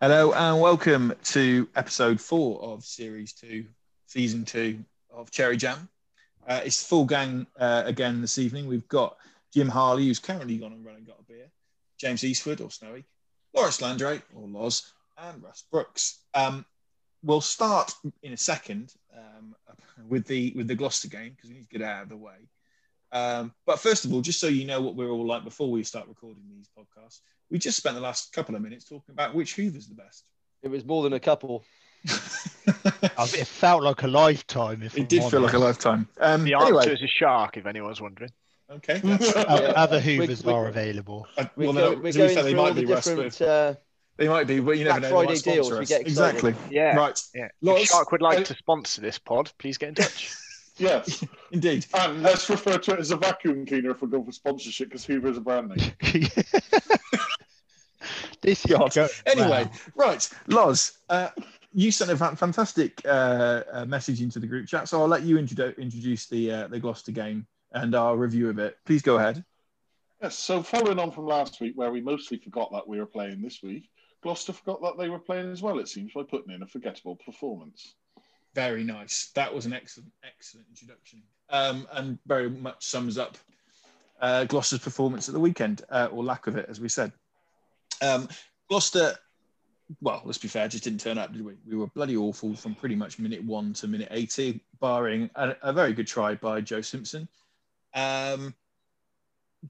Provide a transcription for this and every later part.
Hello and welcome to episode four of series two, season two of Cherry Jam. Uh, it's full gang uh, again this evening. We've got Jim Harley, who's currently gone and run and got a beer, James Eastwood or Snowy, Lawrence Landry or Loz, and Russ Brooks. Um, we'll start in a second um, with the with the Gloucester game because we need to get out of the way. Um, but first of all, just so you know what we're all like before we start recording these podcasts, we just spent the last couple of minutes talking about which Hoover's the best. It was more than a couple. it felt like a lifetime. If it I'm did feel like a lifetime. Um, The answer anyway, is a shark, if anyone's wondering. okay. Other Hoovers we- are available. uh, We're, well, no, we're to be going fair, they through all might the be Russ, different. Uh, they might be, but you never Black know. they Friday deals, sponsor we get. Exactly. Yeah. Right. Yeah. Lots- if Shark would like I- to sponsor this pod, please get in touch. Yes, Indeed. and let's refer to it as a vacuum cleaner if we go for sponsorship because Hoover is a brand name. this is God. go- Anyway, wow. right, Loz, uh, you sent a fantastic uh, uh, message into the group chat, so I'll let you introdu- introduce the uh, the Gloucester game and our review of it. Please go ahead. Yes, so following on from last week, where we mostly forgot that we were playing this week, Gloucester forgot that they were playing as well. It seems by putting in a forgettable performance. Very nice. That was an excellent, excellent introduction, um, and very much sums up uh, Gloucester's performance at the weekend, uh, or lack of it, as we said. Um, Gloucester, well, let's be fair, just didn't turn up, did we? We were bloody awful from pretty much minute one to minute 80, barring a, a very good try by Joe Simpson. Um,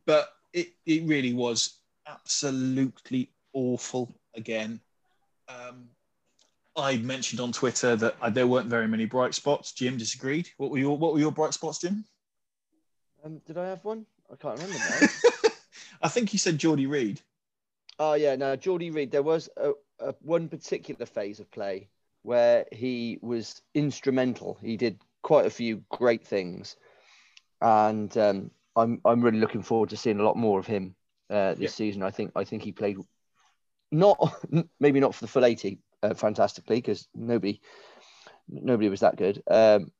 but it, it really was absolutely awful again. Um, I mentioned on Twitter that uh, there weren't very many bright spots. Jim disagreed. What were your What were your bright spots, Jim? um, did I have one? I can't remember now. I think you said Jordy Reid. Oh yeah, no, Jordy Reid. There was a, a one particular phase of play where he was instrumental. He did quite a few great things, and um, I'm I'm really looking forward to seeing a lot more of him uh, this Yeah. season. I think I think he played not maybe not for the full eighty uh, fantastically because nobody nobody was that good. Um,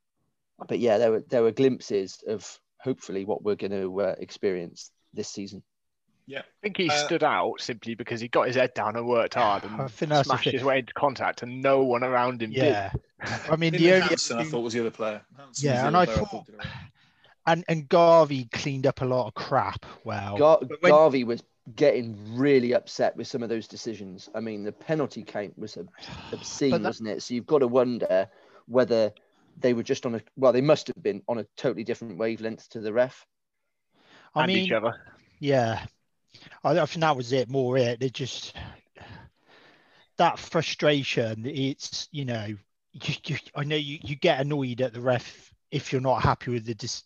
but yeah, there were there were glimpses of hopefully what we're going to uh, experience this season. Yeah, I think he Uh, stood out simply because he got his head down and worked hard and think that's the smashed his way into contact, and no one around him did. Yeah. I mean, the only Hansen, I thought was the other player. Hansen Yeah, and I thought- did it and and Garvey cleaned up a lot of crap. Wow. Gar- when- Garvey was getting really upset with some of those decisions. I mean, the penalty count was obscene, that- wasn't it? So you've got to wonder whether they were just on a well, they must have been on a totally different wavelength to the ref. I and mean, each other. yeah, I, I think that was it. More it. It just that frustration. It's you know, you, you, I know you, you get annoyed at the ref if you're not happy with the, dis,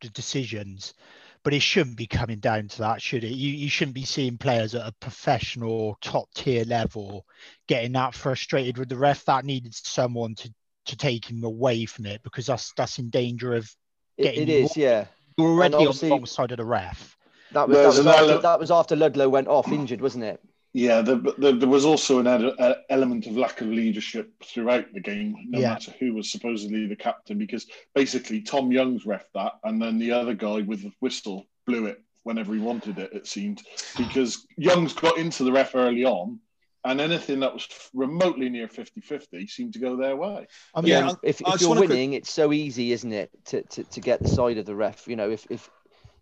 the decisions, but it shouldn't be coming down to that, should it? You you shouldn't be seeing players at a professional top tier level getting that frustrated with the ref. That needed someone to to take him away from it because that's that's in danger of It, Getting it you is, yeah. you're already on the wrong side of the ref. That was, that was, after, that was after Ludlow went off injured, wasn't it? Yeah, the, the, there was also an ed- uh, element of lack of leadership throughout the game, no Yeah. matter who was supposedly the captain, because basically Tom Youngs ref that, and then the other guy with the whistle blew it whenever he wanted it, it seemed, because Youngs got into the ref early on, and anything that was remotely near 50 50 seemed to go their way. I mean, Yeah, then if, I if you're wanna quick- winning, it's so easy, isn't it, to, to, to get the side of the ref? You know, if if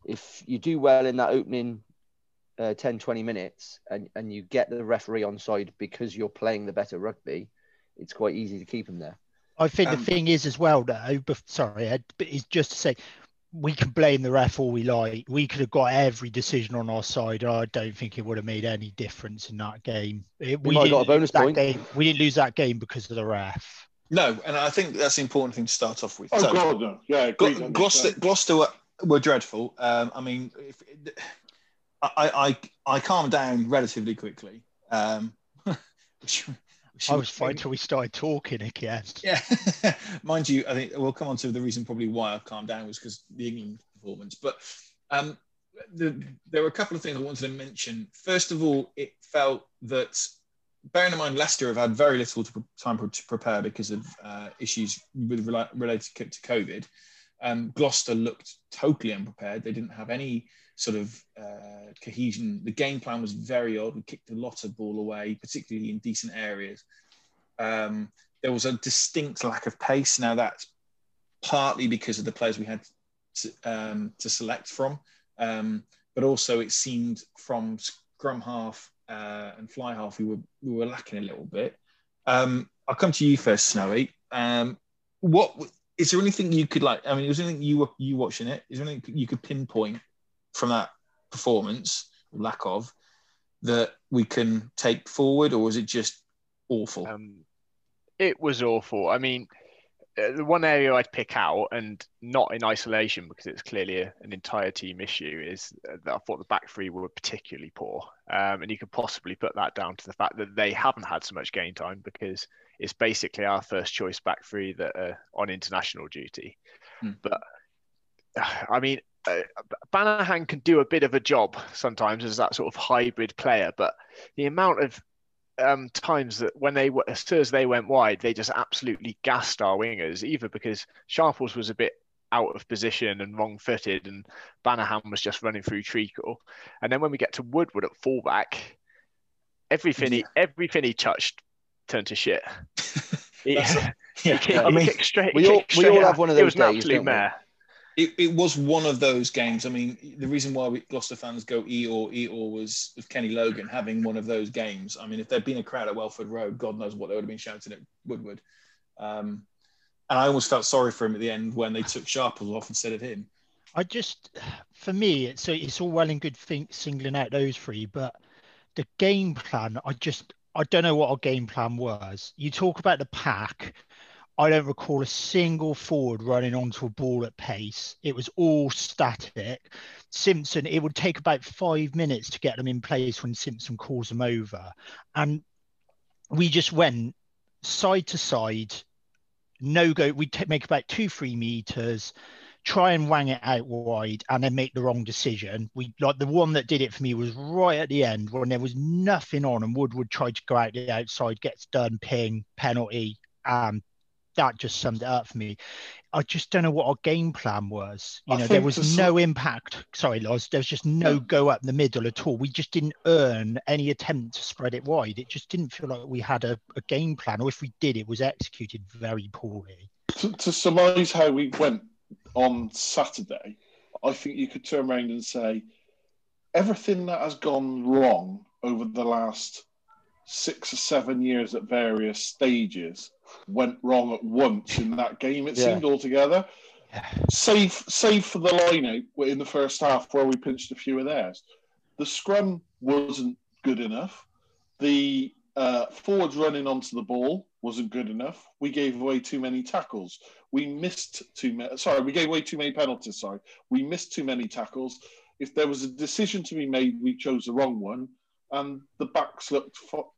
if you do well in that opening uh, 10, 20 minutes and, and you get the referee on side because you're playing the better rugby, it's quite easy to keep him there. I think Um, the thing is as well, though. But sorry, Ed, but is just to say we can blame the ref all we like. We could have got every decision on our side. I don't think it would have made any difference in that game. It, We might got a didn't bonus lose that point. game. We didn't lose that game because of the ref. No, and I think that's the important thing to start off with. Oh, So, God, no. Yeah, Gl- Gloucester, Gloucester were, were dreadful. Um, I mean, if, I, I I calmed down relatively quickly. Um, which, which I was fine till we started talking again. Yeah, mind you, I think we'll come on to the reason probably why I've calmed down was because the England performance. But um, the, there were a couple of things I wanted to mention. First of all, it felt that, bearing in mind Leicester have had very little to, time to prepare because of uh, issues with related to COVID. Um, Gloucester looked totally unprepared. They didn't have any sort of uh, cohesion. The game plan was very odd. We kicked a lot of ball away, particularly in decent areas. Um, there was a distinct lack of pace. Now that's partly because of the players we had to, um, to select from, um, but also it seemed from scrum half uh, and fly half we were we were lacking a little bit. Um, I'll come to you first, Snowy. Um, what is there anything you could like? I mean, was there anything you were you watching it? Is there anything you could pinpoint from that performance, lack of, that we can take forward, or was it just awful? Um, it was awful. I mean, uh, the one area I'd pick out, and not in isolation because it's clearly a, an entire team issue, is that I thought the back three were particularly poor. Um, and you could possibly put that down to the fact that they haven't had so much game time because it's basically our first choice back three that are on international duty. Hmm. But I mean, uh, Banahan can do a bit of a job sometimes as that sort of hybrid player, but the amount of um, times that when they were as soon as they went wide, they just absolutely gassed our wingers, either because Sharples was a bit out of position and wrong footed, and Banahan was just running through treacle. And then when we get to Woodward at fullback, everything he everything he touched turned to shit. yeah, yeah. I mean, straight, we all, we all have one of those it was days, an absolute mare it, it was one of those games. I mean, the reason why we, Gloucester fans go Eeyore, Eeyore was with Kenny Logan having one of those games. I mean, if there'd been a crowd at Welford Road, God knows what they would have been shouting at Woodward. Um, and I almost felt sorry for him at the end when they took Sharples off instead of him. I just, for me, it's it's all well and good thing, singling out those three, but the game plan, I just, I don't know what our game plan was. You talk about the pack, I don't recall a single forward running onto a ball at pace. It was all static. Simpson, it would take about five minutes to get them in place when Simpson calls them over. And we just went side to side, no go. We'd t- make about two, three meters, try and wang it out wide, and then make the wrong decision. We like the one that did it for me was right at the end when there was nothing on, and Woodward tried to go out the outside, gets done, ping, penalty, um, that just summed it up for me. I just don't know what our game plan was. You know, there was no impact. Sorry, Loz. There was just no yeah. go up the middle at all. We just didn't earn any attempt to spread it wide. It just didn't feel like we had a, a game plan, or if we did, it was executed very poorly. To, to surmise how we went on Saturday, I think you could turn around and say everything that has gone wrong over the last six or seven years at various stages went wrong at once in that game. It yeah. seemed altogether. Yeah. Save, save for the line out in the first half where we pinched a few of theirs. The scrum wasn't good enough. The uh, forwards running onto the ball wasn't good enough. We gave away too many tackles. We missed too many. Sorry, we gave away too many penalties. Sorry, we missed too many tackles. If there was a decision to be made, we chose the wrong one, and the backs looked fo-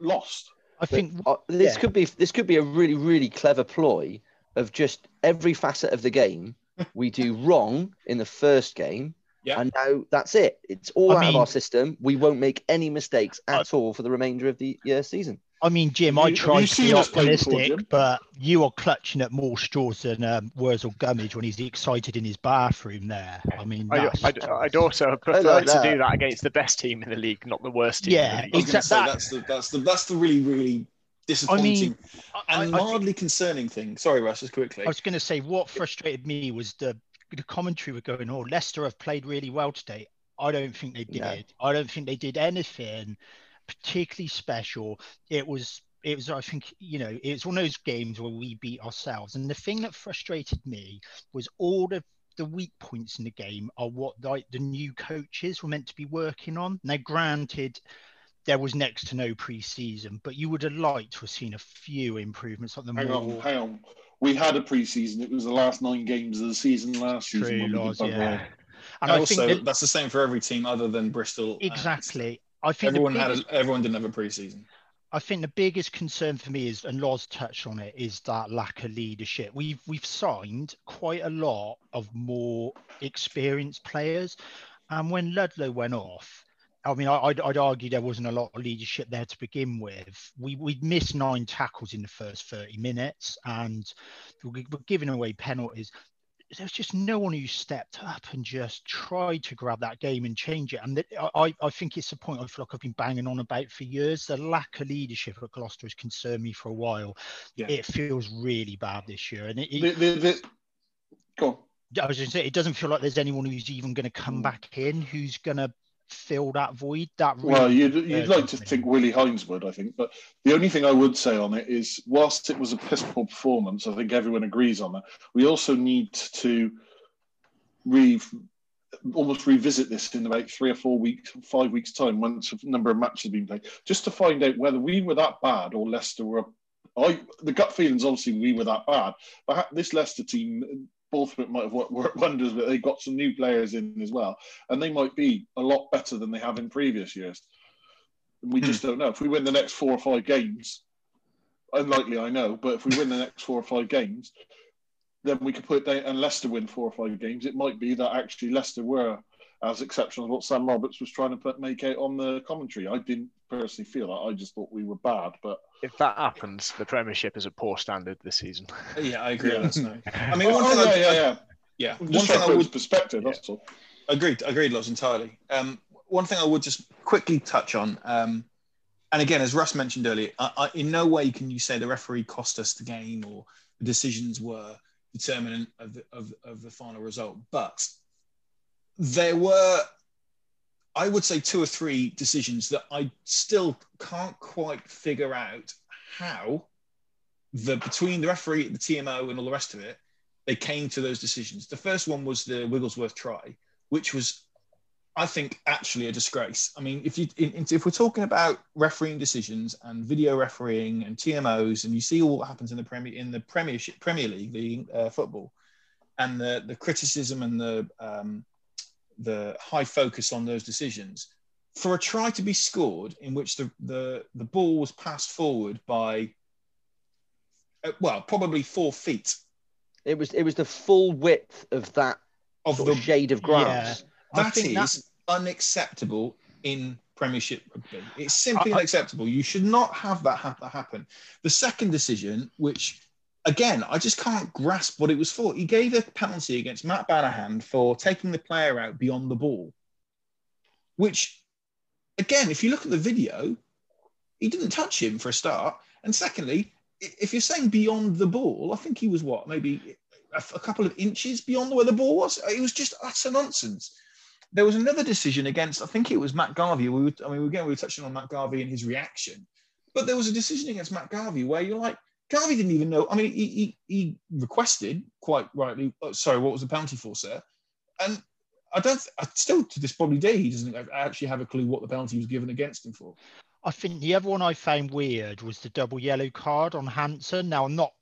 lost. I think uh, this yeah. could be this could be a really really clever ploy of just every facet of the game we do wrong in the first game. Yeah. And now that's it. It's all I out mean, of our system. We won't make any mistakes at all for the remainder of the uh, season. I mean, Jim, I try to be optimistic, before, but you are clutching at more straws than um, Wurzel Gummidge when he's excited in his bathroom there. I mean, I'd, I'd, I'd, also prefer like to do that against the best team in the league, not the worst team. Yeah, exactly. That, that's the that's the that's the really really disappointing I mean, and I, mildly think, concerning thing. Sorry, Russ, just quickly. I was going to say what frustrated me was the the commentary were going, "Oh, Leicester have played really well today." I don't think they did. Yeah. I don't think they did anything particularly special. It was it was I think you know it's one of those games where we beat ourselves. And the thing that frustrated me was all of the weak points in the game are what like the new coaches were meant to be working on. Now, granted, there was next to no preseason, but you would have liked to have seen a few improvements. Like the hang more... on, hang on. We had a preseason. It was the last nine games of the season last True, season. Loz, yeah. And, and also, that... that's the same for every team other than Bristol. Uh, exactly. I think everyone biggest, had a, everyone didn't have a preseason. I think the biggest concern for me is, and Loz touched on it, is that lack of leadership. We've we've signed quite a lot of more experienced players, and when Ludlow went off, I mean, I'd, I'd argue there wasn't a lot of leadership there to begin with. We we missed nine tackles in the first thirty minutes, and we were giving away penalties there's just no one who stepped up and just tried to grab that game and change it. And I, I think it's a point I feel like I've been banging on about for years. The lack of leadership at Gloucester has concerned me for a while. Yeah. It feels really bad this year, and it, it, the, the, go on. I was going to say it doesn't feel like there's anyone who's even going to come Mm. back in who's going to fill that void. That really Well, you'd, you'd like to think Willie Hines would, I think. But the only thing I would say on it is, whilst it was a piss poor performance, I think everyone agrees on that. We also need to re almost revisit this in about three or four weeks, five weeks' time, once a number of matches have been played, just to find out whether we were that bad or Leicester were. I the gut feelings obviously we were that bad, but this Leicester team. Borthwick might have worked, wonders, but they got some new players in as well, and they might be a lot better than they have in previous years. We just hmm. don't know. If we win the next four or five games, unlikely I know, but if we win the next four or five games, then we could put down, and Leicester win four or five games, it might be that actually Leicester were as exceptional as what Sam Roberts was trying to put, make out on the commentary. I didn't personally feel that. I just thought we were bad, but If that happens, the Premiership is a poor standard this season. Yeah, I agree Yeah. with that. I mean, Oh, one thing yeah, I, yeah, yeah. yeah, I'm one thing I to put it would in perspective. That's all. Agreed, agreed, Loz, entirely. Um, one thing I would just quickly touch on, um, and again, as Russ mentioned earlier, I, I, in no way can you say the referee cost us the game or the decisions were determinant of the, of, of the final result. But there were, I would say, two or three decisions that I still can't quite figure out how the between the referee, the TMO, and all the rest of it, they came to those decisions. The first one was the Wigglesworth try, which was, I think, actually a disgrace. I mean, if you if we're talking about refereeing decisions and video refereeing and TMOs, and you see all what happens in the Premier in the Premiership Premier League, the uh, football, and the the criticism and the um, the high focus on those decisions, for a try to be scored in which the the, the ball was passed forward by, uh, well, probably four feet It was it was the full width of that of the of shade of grass. I That think is that- unacceptable in Premiership rugby. It's simply I- I- unacceptable. You should not have that ha- happen. The second decision, which again I just can't grasp what it was for. He gave a penalty against Matt Banahan for taking the player out beyond the ball, which again, if you look at the video, he didn't touch him for a start, and secondly, if you're saying beyond the ball, I think he was what maybe a, couple of inches beyond where the ball was. It was just utter nonsense. There was another decision against, I think it was Matt Garvey. We were, I mean, again, we were touching on Matt Garvey and his reaction, but there was a decision against Matt Garvey where you're like, Garvey didn't even know. I mean, he, he, he requested quite rightly, oh, sorry, what was the penalty for, sir? And I don't, I still to this probably day, he doesn't actually have a clue what the penalty was given against him for. I think the other one I found weird was the double yellow card on Hanson. Now, I'm not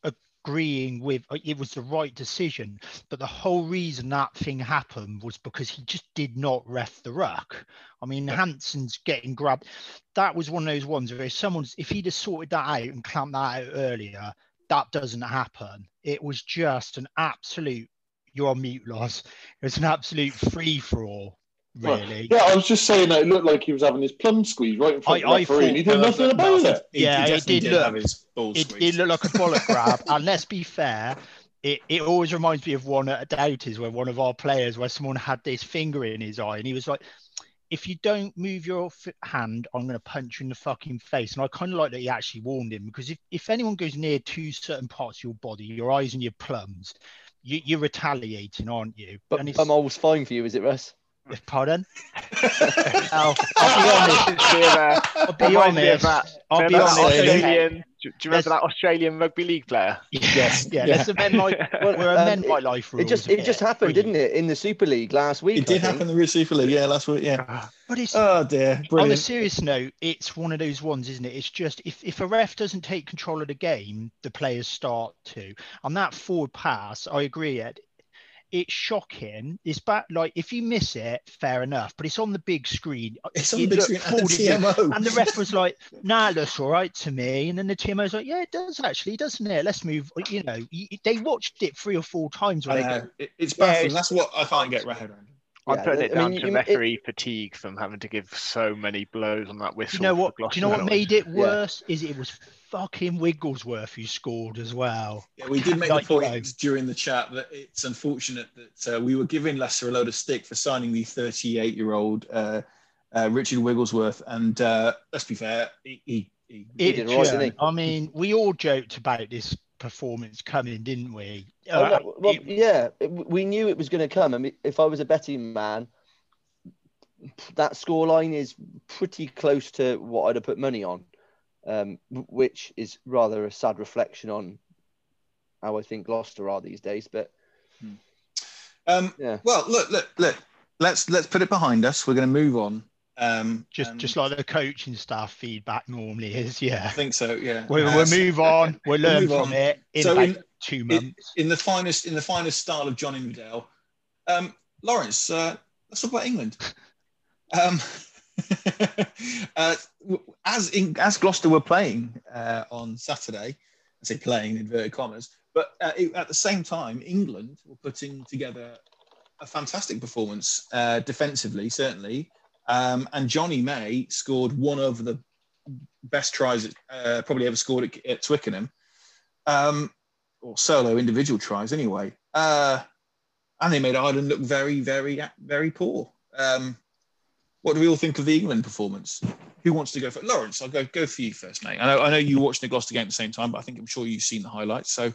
agreeing with uh, it was the right decision, but the whole reason that thing happened was because he just did not ref the ruck. I mean, Hanson's getting grabbed. That was one of those ones where if someone's if he'd have sorted that out and clamped that out earlier, that doesn't happen. It was just an absolute. You're on mute, Loz. It was an absolute free for all, Well, really. Yeah, I was just saying that it looked like he was having his plum squeeze right in front I- I of the referee, and he did nothing but- but I about think it. he- he Yeah, it did did look- have his balls it, squeezed. it looked like a bollock grab. And let's be fair, it, it always reminds me of one at Doubters where one of our players, where someone had this finger in his eye and he was like, if you don't move your f- hand, I'm going to punch you in the fucking face. And I kind of like that he actually warned him because if, if anyone goes near to certain parts of your body, your eyes and your plums, you, you're retaliating, aren't you? But and it's, I'm always fine for you, is it, Russ? pardon? I'll, I'll be honest. See you there. I'll be Reminds me of honest. I'll be Remember that honest. Australian, do, do you remember Let's- that Australian rugby league player? Yes, yeah. Yeah. Let's amend my. Well, We're um, amend my it- life rules. It just it just happened, Brilliant. didn't it, in the Super League last week? It did happen in the Super League, yeah, last week, yeah. But it's Oh dear, on a serious note, it's one of those ones, isn't it? It's just if, if a ref doesn't take control of the game, the players start to. On that forward pass, I agree, Ed. It's shocking. It's back like if you miss it, fair enough. But it's on the big screen. It's on the big screen and the TMO. And the ref was like, "Nah, it looks all right to me." And then the TMO was like, "Yeah, it does actually, doesn't it? Let's move." You know, they watched it three or four times. When I they go, know. It- it's Yeah, baffling. it's- That's what I can't get my head around. I'm Yeah, putting I it down mean, to you- it- referee fatigue from having to give so many blows on that whistle. you know what? Do you know what made it Yeah. worse? Is it was fucking Wigglesworth who scored as well. Yeah, we did make Like, the you point know. during the chat that it's unfortunate that uh, we were giving Leicester a load of stick for signing the 38 year old uh, uh, Richard Wigglesworth. And uh, let's be fair, he, he, he It did all right, didn't he? I mean, we all joked about this performance coming, didn't we? Oh, Uh, no, well, it- yeah, it- we knew it was going to come. I mean, if I was a betting man, that scoreline is pretty close to what I'd have put money on, um, which is rather a sad reflection on how I think Gloucester are these days. But um, yeah, well, look, look, look, let's, let's put it behind us. We're going to move on. Um, just and just like the coaching staff feedback normally is. Yeah. I think so, yeah. we'll, Uh, we'll move on. We'll we'll learn from on. it in So about in- two in, months. in the finest in the finest style of John Inverdale. Um, Lawrence, uh, let's talk about England. Um, uh, as in, as Gloucester were playing uh, on Saturday, I say playing in inverted commas, but uh, it- at the same time, England were putting together a fantastic performance uh, defensively, certainly. Um, and Johnny May scored one of the best tries uh, probably ever scored at, at Twickenham. Um, or solo individual tries anyway. Uh, and they made Ireland look very, very, very poor. Um, what do we all think of the England performance? Who wants to go for Lawrence? I'll go go for you first, mate. I know I know you watched the Gloucester game at the same time, but I think I'm sure you've seen the highlights. So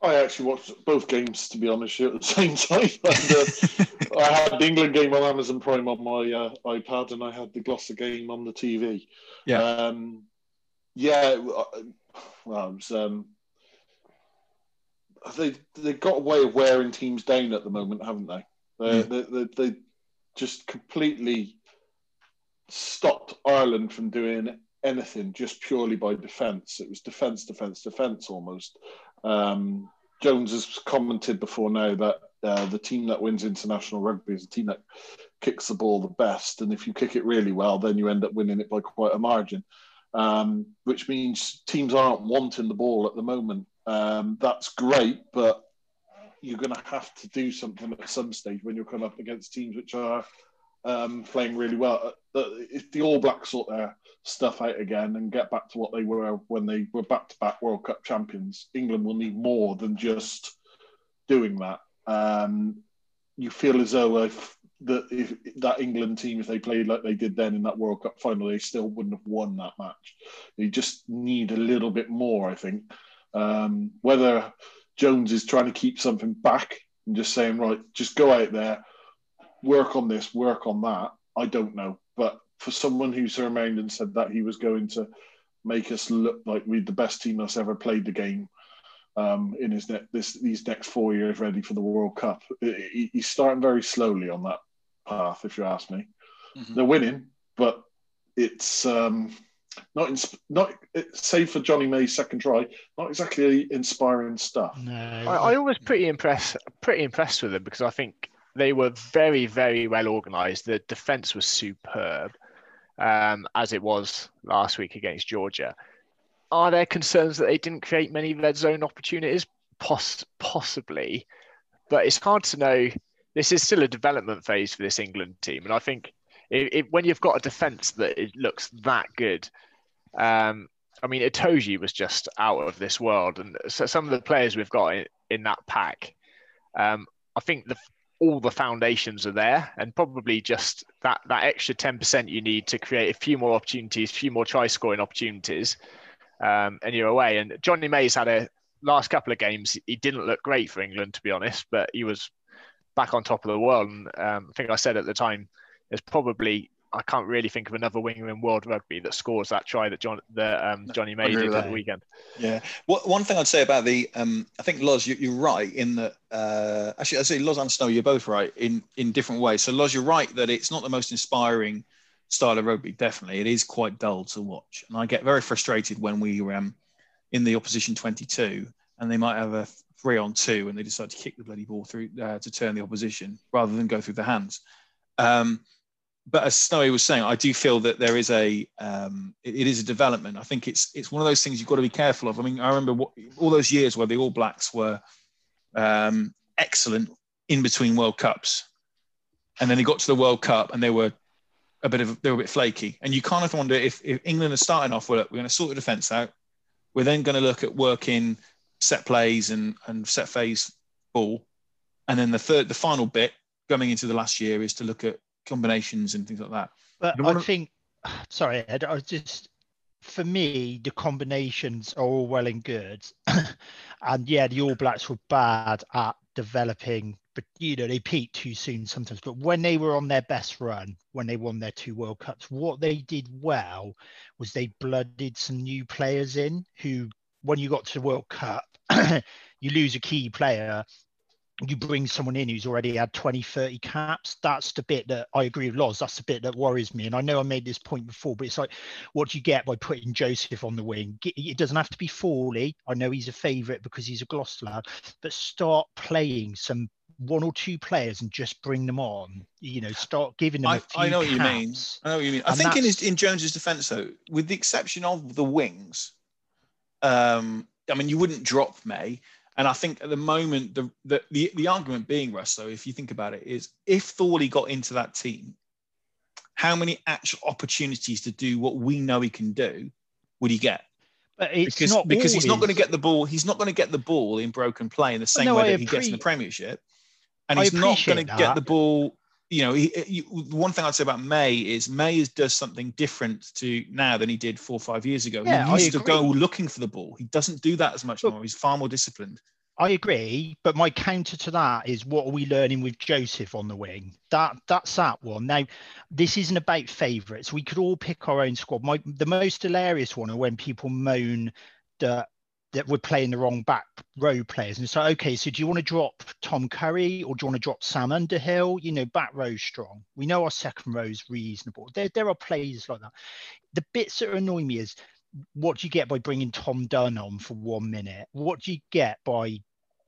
I actually watched both games, to be honest, at the same time. And, uh, I had the England game on Amazon Prime on my uh, iPad, and I had the Gloucester game on the TV. Yeah. Um, yeah. uh, Well, it was, um, they they got a way of wearing teams down at the moment, haven't they? They, Yeah. they, they, they just completely stopped Ireland from doing anything just purely by defence. It was defence, defence, defence almost. Um, Jones has commented before now that uh, the team that wins international rugby is the team that kicks the ball the best, and if you kick it really well, then you end up winning it by quite a margin. Um, which means teams aren't wanting the ball at the moment. Um, that's great, but you're going to have to do something at some stage when you're coming up against teams which are um, playing really well. Uh, If the All Blacks sort their stuff out again and get back to what they were when they were back-to-back World Cup champions, England will need more than just doing that. Um, you feel as though if that if that England team, if they played like they did then in that World Cup final, they still wouldn't have won that match. They just need a little bit more, I think. Um, whether Jones is trying to keep something back and just saying, right, just go out there, work on this, work on that. I don't know. But for someone who turned around and said that he was going to make us look like we're the best team that's ever played the game um, in his ne- this these next four years ready for the World Cup, he- he's starting very slowly on that path, if you ask me. Mhm. They're winning, but it's um, not ins- not save for Johnny May's second try, not exactly inspiring stuff. No, I, I was pretty impressed, pretty impressed with them because I think they were very, very well organised. The defence was superb, um, as it was last week against Georgia. Are there concerns that they didn't create many red zone opportunities? Poss- possibly, but it's hard to know. This is still a development phase for this England team, and I think if, if, when you've got a defence that it looks that good, um, I mean, Itoje was just out of this world, and so some of the players we've got in, in that pack, um, I think the all the foundations are there, and probably just that that extra ten percent you need to create a few more opportunities, a few more try scoring opportunities, um, and you're away. And Johnny May's had a last couple of games. He didn't look great for England, to be honest, but he was back on top of the world. And um, I think I said at the time, there's probably I can't really think of another winger in world rugby that scores that try that John that um, Johnny agree did that. the weekend. Yeah. What, one thing I'd say about the, um, I think Loz, you, you're right in that. Uh, actually, I say Loz and Snow, you're both right in in different ways. So Loz, you're right that it's not the most inspiring style of rugby. Definitely, it is quite dull to watch, and I get very frustrated when we um in the opposition 22 and they might have a three on two and they decide to kick the bloody ball through uh, to turn the opposition rather than go through the hands. Um, but as Snowy was saying, I do feel that there is a um, it, it is a development. I think it's it's one of those things you've got to be careful of. I mean, I remember what, all those years where the All Blacks were um, excellent in between World Cups. and then they got to the World Cup and they were a bit of they were a bit flaky. And you kind of wonder if, if England are starting off, well, look, we're going to sort the defence out. We're then going to look at working set plays and and set phase ball, and then the third, the final bit coming into the last year is to look at combinations and things like that. But I think, sorry, Ed, I was just for me the combinations are all well and good, and yeah, the All Blacks were bad at developing, but you know they peaked too soon sometimes. But when they were on their best run, when they won their two World Cups, what they did well was they blooded some new players in who, when you got to the World Cup, you lose a key player you bring someone in who's already had 20 30 caps that's the bit that i agree with Loz that's the bit that worries me and i know i made this point before but it's like what do you get by putting joseph on the wing it doesn't have to be Thorley. i know he's a favourite because he's a Gloucester lad but start playing some one or two players and just bring them on you know start giving them a I, few I know what you mean. caps. I know what you mean. I And think in his in Jones's defence though, with the exception of the wings, um, I mean you wouldn't drop May. And I think at the moment the the the, the argument being Russ, though, if you think about it, is if Thorley got into that team, how many actual opportunities to do what we know he can do would he get? but it's because not because he's not going to get the ball. He's not going to get the ball in broken play in the same no, way I that he gets in the Premiership, and he's not going to get the ball. You know, he, he, one thing I'd say about May is May is, does something different to now than he did four or five years ago. Yeah, he used to go looking for the ball. He doesn't do that as much Look- more. He's far more disciplined. I agree, but my counter to that is what are we learning with Joseph on the wing? That that's that one. Now, this isn't about favourites. We could all pick our own squad. My the most hilarious one are when people moan that that we're playing the wrong back row players. And like, okay, so do you want to drop Tom Curry or do you want to drop Sam Underhill? You know, back row strong. We know our second row is reasonable. There, there are players like that. The bits that annoy me is what do you get by bringing Tom Dunn on for one minute? What do you get by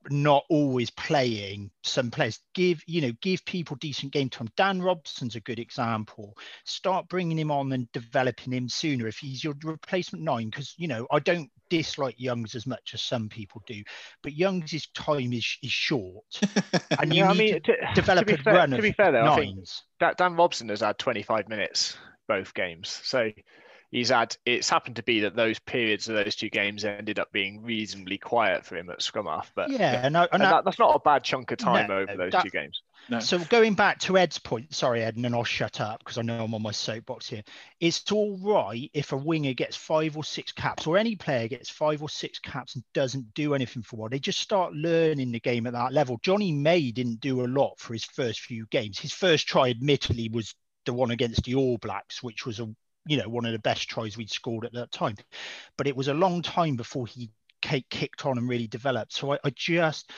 not always playing some players? Give you know, give people decent game time. Dan Robson's a good example. Start bringing him on and developing him sooner if he's your replacement nine. Because you know, I don't dislike Youngs as much as some people do, but Youngs' time is is short, and you yeah, I need mean, to to, develop to a be fair, run to of be fair though, I think that Dan Robson has had 25 minutes both games. So he's had it's happened to be that those periods of those two games ended up being reasonably quiet for him at scrum half. But Yeah, and, I, and and I- that, that's not a bad chunk of time No, over those that- two games. No. So going back to Ed's point, sorry Ed, and then I'll shut up because I know I'm on my soapbox here. It's all right if a winger gets five or six caps, or any player gets five or six caps and doesn't do anything for a while. They just start learning the game at that level. Johnny May didn't do a lot for his first few games. His first try, admittedly, was the one against the All Blacks, which was a you know one of the best tries we'd scored at that time. But it was a long time before he kicked on and really developed. So I, I just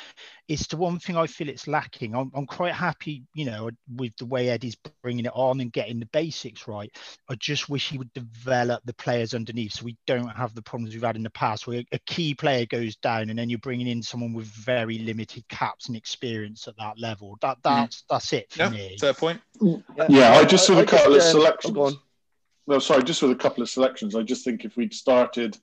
it's the one thing I feel it's lacking. I'm, I'm quite happy, you know, with the way Eddie's bringing it on and getting the basics right. I just wish he would develop the players underneath so we don't have the problems we've had in the past where a key player goes down and then you're bringing in someone with very limited caps and experience at that level. That that's that's it for Yeah, me. fair point. Yeah, I just saw a couple of um, oh, selections. No, sorry, just with a couple of selections. I just think if we'd started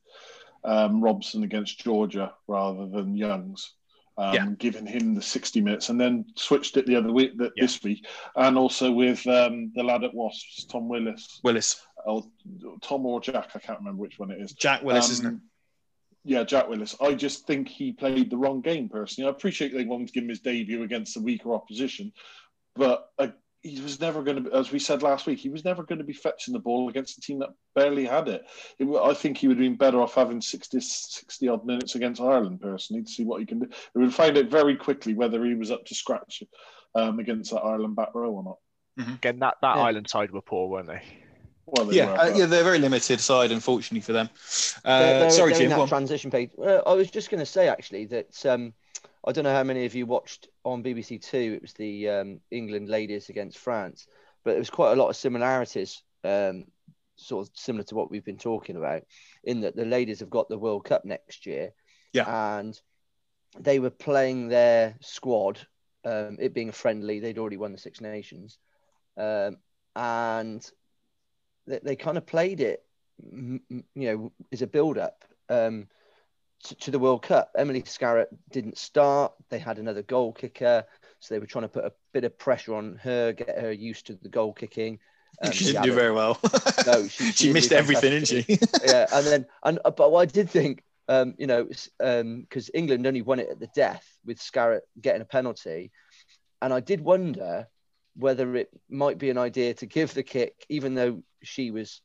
um, Robson against Georgia rather than Youngs, um, Yeah. giving him the 60 minutes and then switched it the other week, th- Yeah. this week, and also with um, the lad at Wasps, Tom Willis, Willis, oh, Tom or Jack, I can't remember which one it is. Jack Willis, isn't it? Um, Yeah, Jack Willis. I just think he played the wrong game personally. I appreciate they wanted to give him his debut against the weaker opposition, but uh, he was never going to, as we said last week, he was never going to be fetching the ball against a team that barely had it. it I think he would have been better off having 60, 60 odd minutes against Ireland personally to see what he can do. We would find out very quickly whether he was up to scratch um, against that Ireland back row or not. Again, that, that Yeah. Ireland side were poor, weren't they? Well, they Yeah, were, uh, yeah, they're a very limited side, unfortunately for them. Uh, They're- they're- sorry, they're Jim. that transition page. Uh, I was just going to say actually that um, I don't know how many of you watched on BBC Two. It was the um, England ladies against France, but there was quite a lot of similarities, um, sort of similar to what we've been talking about, in that the ladies have got the World Cup next year, Yeah. and they were playing their squad. Um, it being a friendly, they'd already won the Six Nations, um, and they, they kind of played it, you know, as a build-up um, to, to the World Cup. Emily Scarratt didn't start. They had another goal kicker, So they were trying to put a bit of pressure on her, get her used to the goal kicking. Um, she didn't do very well. No, she, she, she missed everything, didn't she? yeah, and then and uh, but what I did think, um, you know, um, because England only won it at the death with Scarratt getting a penalty, and I did wonder whether it might be an idea to give the kick, even though she was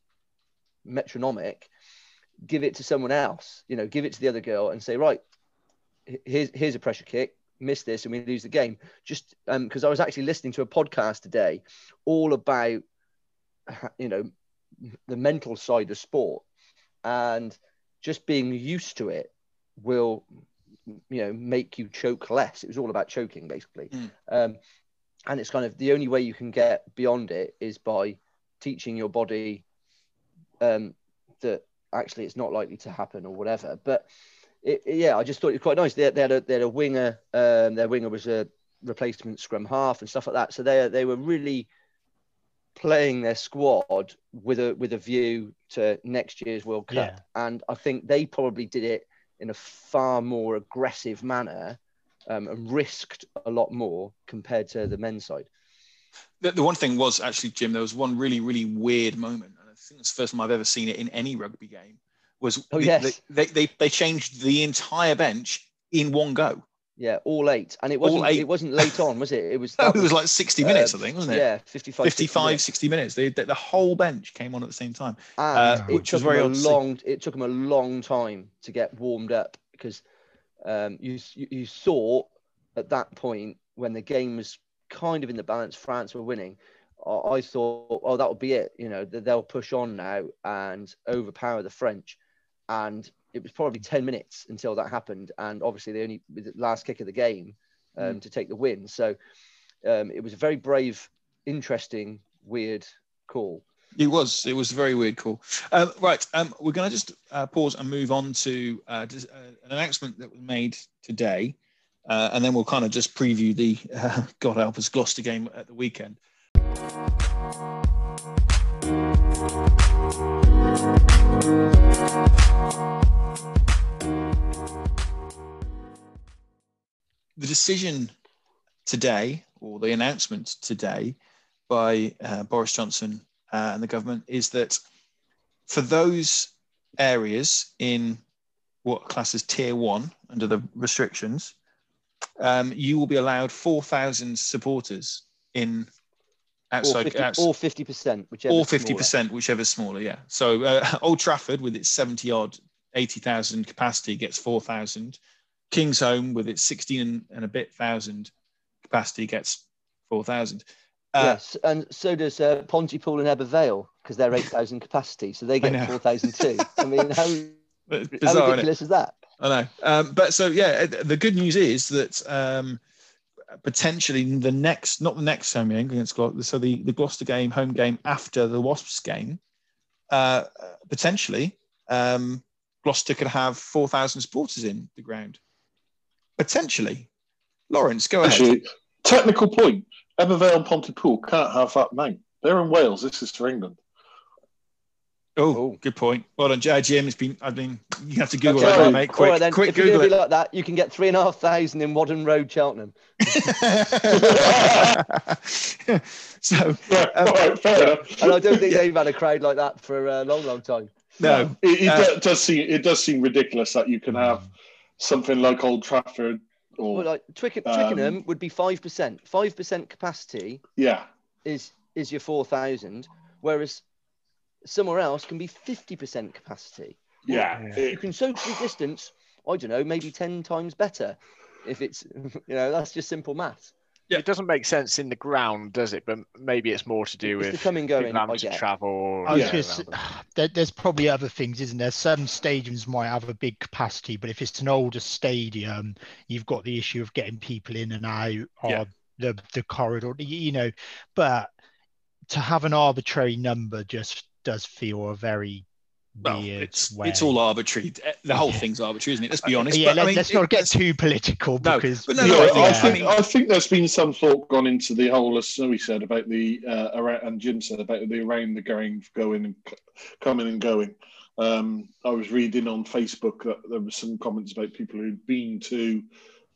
metronomic, give it to someone else. You know, give it to the other girl and say, right, here's here's a pressure kick. Miss this and we lose the game. Just because um, I was actually listening to a podcast today, all about you know the mental side of sport, and just being used to it will you know make you choke less. It was all about choking basically. Mm. Um, and it's kind of the only way you can get beyond it is by teaching your body um, that actually it's not likely to happen or whatever. But it, yeah, I just thought it was quite nice. They, had, they had a they had a winger. Um, their winger was a replacement scrum half and stuff like that. So they they were really playing their squad with a with a view to next year's World Cup. Yeah. And I think they probably did it in a far more aggressive manner um, and risked a lot more compared to the men's side. The, the one thing was actually, Jim, there was one really, really weird moment. Think it's the first time I've ever seen it in any rugby game. Was Oh, the- yes. they, they, they changed the entire bench in one go. Yeah, all eight, and it wasn't it wasn't late on, was it? It was that it was like 60 uh, minutes, I think, wasn't it? Yeah, 55, 60 55, minutes. 60 minutes. They, they, the whole bench came on at the same time. uh, it which took was very them a long. It took them a long time to get warmed up because um, you, you you saw at that point when the game was kind of in the balance, France were winning. I, thought, oh, that will be it. You know, they'll push on now and overpower the French, and it was probably ten minutes until that happened. And obviously, they only the last kick of the game um, to take the win. So um, it was a very brave, interesting, weird call. It was. It was a very weird call. Um, right. Um, we're going to just uh, pause and move on to uh, uh, an announcement that was made today, uh, and then we'll kind of just preview the uh, God help us Gloucester game at the weekend. The decision today, or the announcement today, by uh, Boris Johnson uh, and the government is that for those areas in what classes tier one under the restrictions, um, you will be allowed 4,000 supporters in outside, or 50%, whichever. or smaller. 50%, whichever's smaller. Yeah. So uh, Old Trafford with its 70 odd, 80,000 capacity gets 4,000. Kingsholm with its 16 and, a bit thousand capacity gets 4,000. Uh, yes, and so does uh, Pontypool and Ebbw Vale because they're 8,000 capacity, so they get 4,000 too. I mean, how, how bizarre, it? ridiculous is that? I know. Um, but so yeah, the good news is that um, potentially the next, not the next home game against Gloucester, so the, the Gloucester game, home game after the Wasps game, uh, potentially um, Gloucester could have 4,000 supporters in the ground. Potentially. Lawrence, go ahead. Technical point. Ebbw Vale and Pontypool can't have that name. They're in Wales. This is for England. Oh, Oh. good point. Well done, J- Jim. It's been, I've been, you have to Google Okay, that, well, mate. all Quick, right then, quick if you're Google going to it. be like that, you can get three and a half thousand in Whaddon Road, Cheltenham. so, Right, Um, all right, fair enough. And I don't think they've had a crowd like that for a long, long time. no, It, it Uh, do- does seem it does seem ridiculous that you can have something like Old Trafford or Well, like Twicken, Um, Twickenham would be five percent. Five percent capacity yeah. is is your four thousand, whereas somewhere else can be fifty percent capacity. Yeah, Yeah. You can socially distance. I don't know, maybe ten times better, if it's you know that's just simple math. Yeah. It doesn't make sense in the ground, does it? But maybe it's more to do It's with the coming going. having I to travel. I was Yeah. just, there, there's probably other things, isn't there? Some stadiums might have a big capacity, but if it's an older stadium, you've got the issue of getting people in and out Yeah. the the corridor. You know, but to have an arbitrary number just does feel a very well, weird it's, way. it's all arbitrary. The whole Yeah. thing's arbitrary, isn't it? Let's be honest. yeah, But, I let, mean, us it- not get too political No, because but no, no, I think- I, I think, I think there's been some thought gone into the whole, as Snowy said about the uh, around, and Jim said about the around the going, going and coming and going. Um, I was reading on Facebook that there were some comments about people who'd been to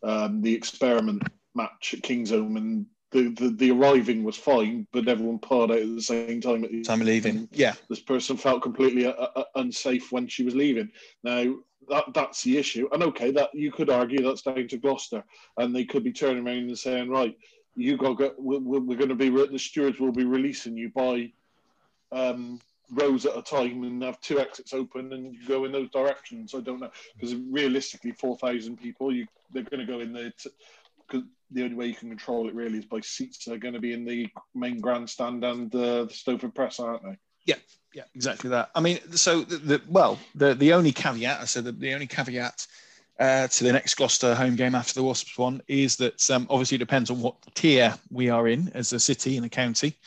um, the experiment match at Kingsholm, and the, the, the arriving was fine, but everyone poured out at the same time. At the Time of leaving. Yeah. This person felt completely uh, uh, unsafe when she was leaving. Now that that's the issue, and okay, that you could argue that's down to Gloucester, and they could be turning around and saying, right, you got go, we're, we're going to be the stewards will be releasing you by um, rows at a time and have two exits open and you go in those directions. I don't know because realistically, four thousand people, you they're going to go in there because the only way you can control it really is by seats. They're going to be in the main grandstand and uh, the Stowford Press, aren't they? Yeah, yeah, exactly that. I mean, so the, the well, the the only caveat I said the, the only caveat uh, to the next Gloucester home game after the Wasps one is that um, obviously it depends on what tier we are in as a city and a county.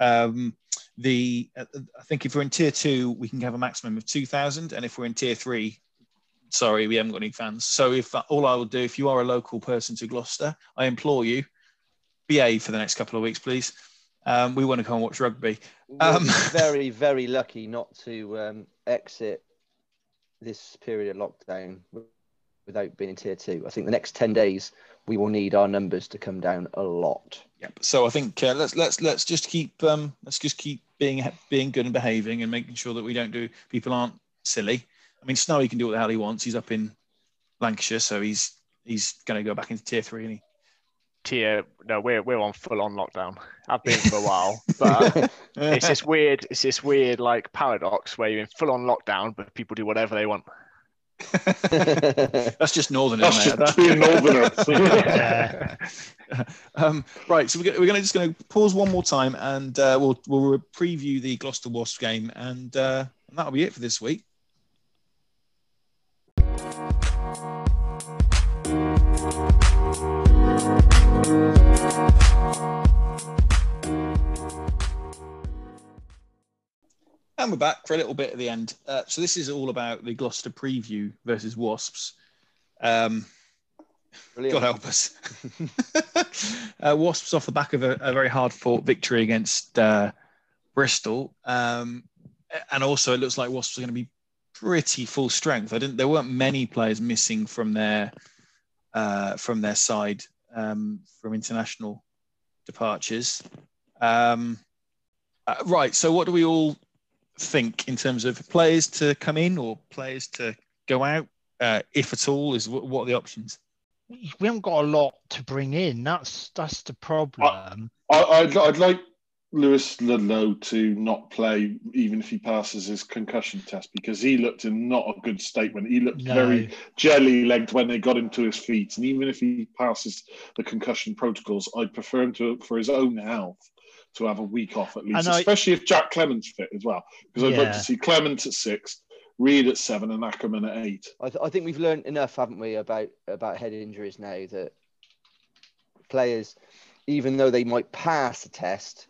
Um, the uh, I think if we're in tier two, we can have a maximum of two thousand, and if we're in tier three, sorry, we haven't got any fans. So if all I will do, if you are a local person to Gloucester, I implore you, behave for the next couple of weeks, please. Um, we want to come and watch rugby. Um, very, very lucky not to um, exit this period of lockdown without being in tier two. I think the next ten days we will need our numbers to come down a lot. Yep. So I think uh, let's let's let's just keep um, let's just keep being being good and behaving and making sure that we don't do people aren't silly. I mean, Snowy can do what the hell he wants. He's up in Lancashire, so he's he's going to go back into tier three, and he. Tier no, we're we're on full on lockdown. I've been for a while, but it's this weird it's this weird like paradox where you're in full on lockdown, but people do whatever they want. That's just northern. That's just being northerner. um, right, so we're, we're going to just going to pause one more time, and uh, we'll we'll preview the Gloucester Wasps game, and, uh, and that'll be it for this week. And we're back for a little bit at the end. Uh, so this is all about the Gloucester preview versus Wasps. Um, God help us. uh, Wasps off the back of a, a very hard fought victory against uh, Bristol. Um, and also, it looks like Wasps are going to be pretty full strength. I didn't. There weren't many players missing from their uh, from their side um, from international departures. Um, uh, right. So, what do we all think in terms of players to come in or players to go out, uh, if at all? Is what, what are the options? We haven't got a lot to bring in. That's that's the problem. I, would I'd like Lewis Ludlow to not play even if he passes his concussion test because he looked in not a good state when he looked no. very jelly legged when they got him to his feet. And even if he passes the concussion protocols, I'd prefer him to for his own health to have a week off at least, I, especially if Jack Clement's fit as well. Because I'd yeah. like to see Clement at six, Reid at seven, and Ackermann at eight. I, th- I think we've learned enough, haven't we, about about head injuries now that players, even though they might pass the test,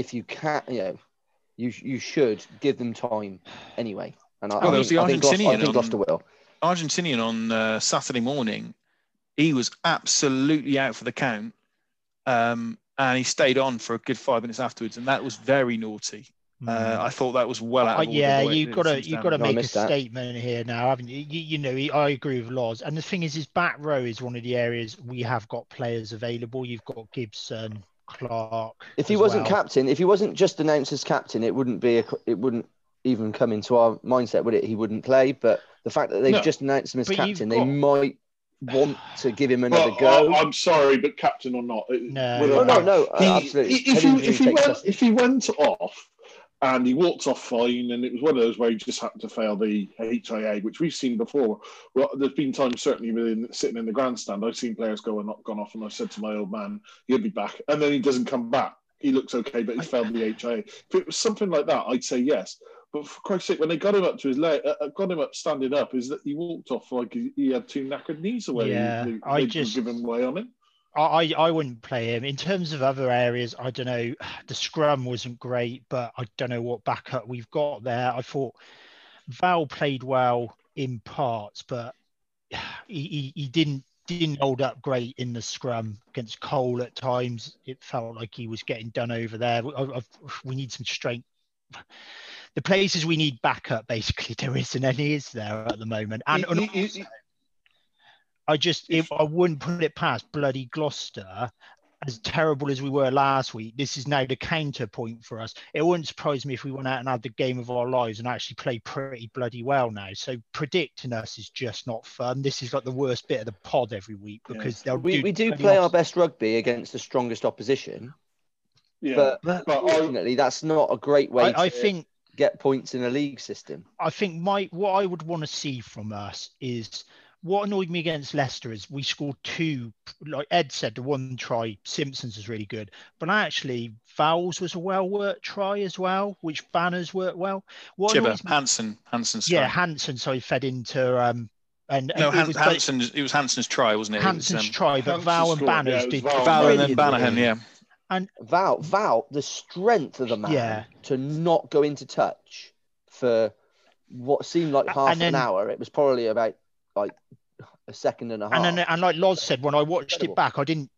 if you can't, you know, you you should give them time anyway. And I, oh, there was the Argentinian. I think Gloucester will. Argentinian on uh, Saturday morning, he was absolutely out for the count. Um, and he stayed on for a good five minutes afterwards, and that was very naughty. Uh, mm. I thought that was well out. Uh, yeah, you've got to you've got to make a that. statement here now, haven't you? you? You, know, I agree with Loz, and the thing is, his back row is one of the areas we have got players available. You've got Gibson, Clarke. If he wasn't well. captain, if he wasn't just announced as captain, it wouldn't be a, it wouldn't even come into our mindset, would it? He wouldn't play, but the fact that they've no, just announced him as captain, got... they might want to give him another well, go. I'm sorry, but captain or not, no, oh, no, no, no, he, absolutely. If he, if, he went, if he went off and he walked off fine, and it was one of those where he just happened to fail the HIA, which we've seen before. Well, there's been times certainly within sitting in the grandstand, I've seen players go and not gone off, and I've said to my old man, he'll be back, and then he doesn't come back. He looks okay, but he failed the HIA. If it was something like that, I'd say yes. But for Christ's sake, when they got him up to his leg, uh, uh, got him up standing up, is that he walked off like he, he had two knackered knees away. Yeah, they, I just give him way on him. I, I wouldn't play him. In terms of other areas, I don't know. The scrum wasn't great, but I don't know what backup we've got there. I thought Val played well in parts, but he, he, he didn't didn't hold up great in the scrum against Cole at times. It felt like he was getting done over there. I, I, we need some strength the places we need backup, basically, there isn't any, is there at the moment? And, also, I just if I wouldn't put it past bloody Gloucester, as terrible as we were last week. This is now the counterpoint for us. It wouldn't surprise me if we went out and had the game of our lives and actually played pretty bloody well now. So predicting us is just not fun. This is like the worst bit of the pod every week because they'll We, do we do bloody play our best rugby against the strongest opposition, Yeah, but, But but I, unfortunately, that's not a great way I, I think get points in a league system. I think my what I would want to see from us is what annoyed me against Leicester is we scored two. Like Ed said, the one try Simpsons was really good, but I actually Vowles was a well worked try as well, which banners worked well. What Chibber, annoys me- Hansen, Hansen's yeah, try. Hansen. So he fed into um and, no, and Han- it was like Hansen's, it was Hansen's try, wasn't it? It was, um, try, but Hansen Val and Banners yeah, did Val. Val and then brilliantly. Banahan, yeah. And Val, Val, the strength of the man Yeah. to not go into touch for what seemed like half and an hour. It was probably about like a second and a half. And then, and like Loz said, when I watched Incredible. it back, I didn't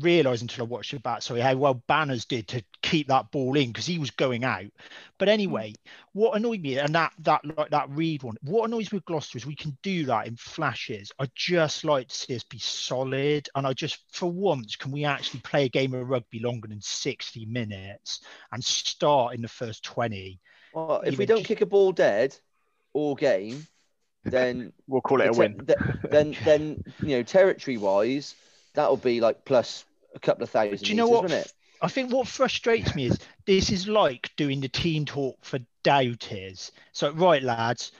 realize until I watched it back. Sorry, how well Banners did to keep that ball in because he was going out. But hmm. anyway, what annoyed me, and that that like that read one, what annoys me with Gloucester is we can do that in flashes. I just like to see us be solid, and I just for once can we actually play a game of rugby longer than sixty minutes and start in the first twenty. Well, if we don't just- kick a ball dead all game, then We'll call it a win. te- then then you know territory wise, that'll be like plus a couple of thousand. Do you know meters, what? I think what frustrates me is this is like doing the team talk for doubters. So right, lads,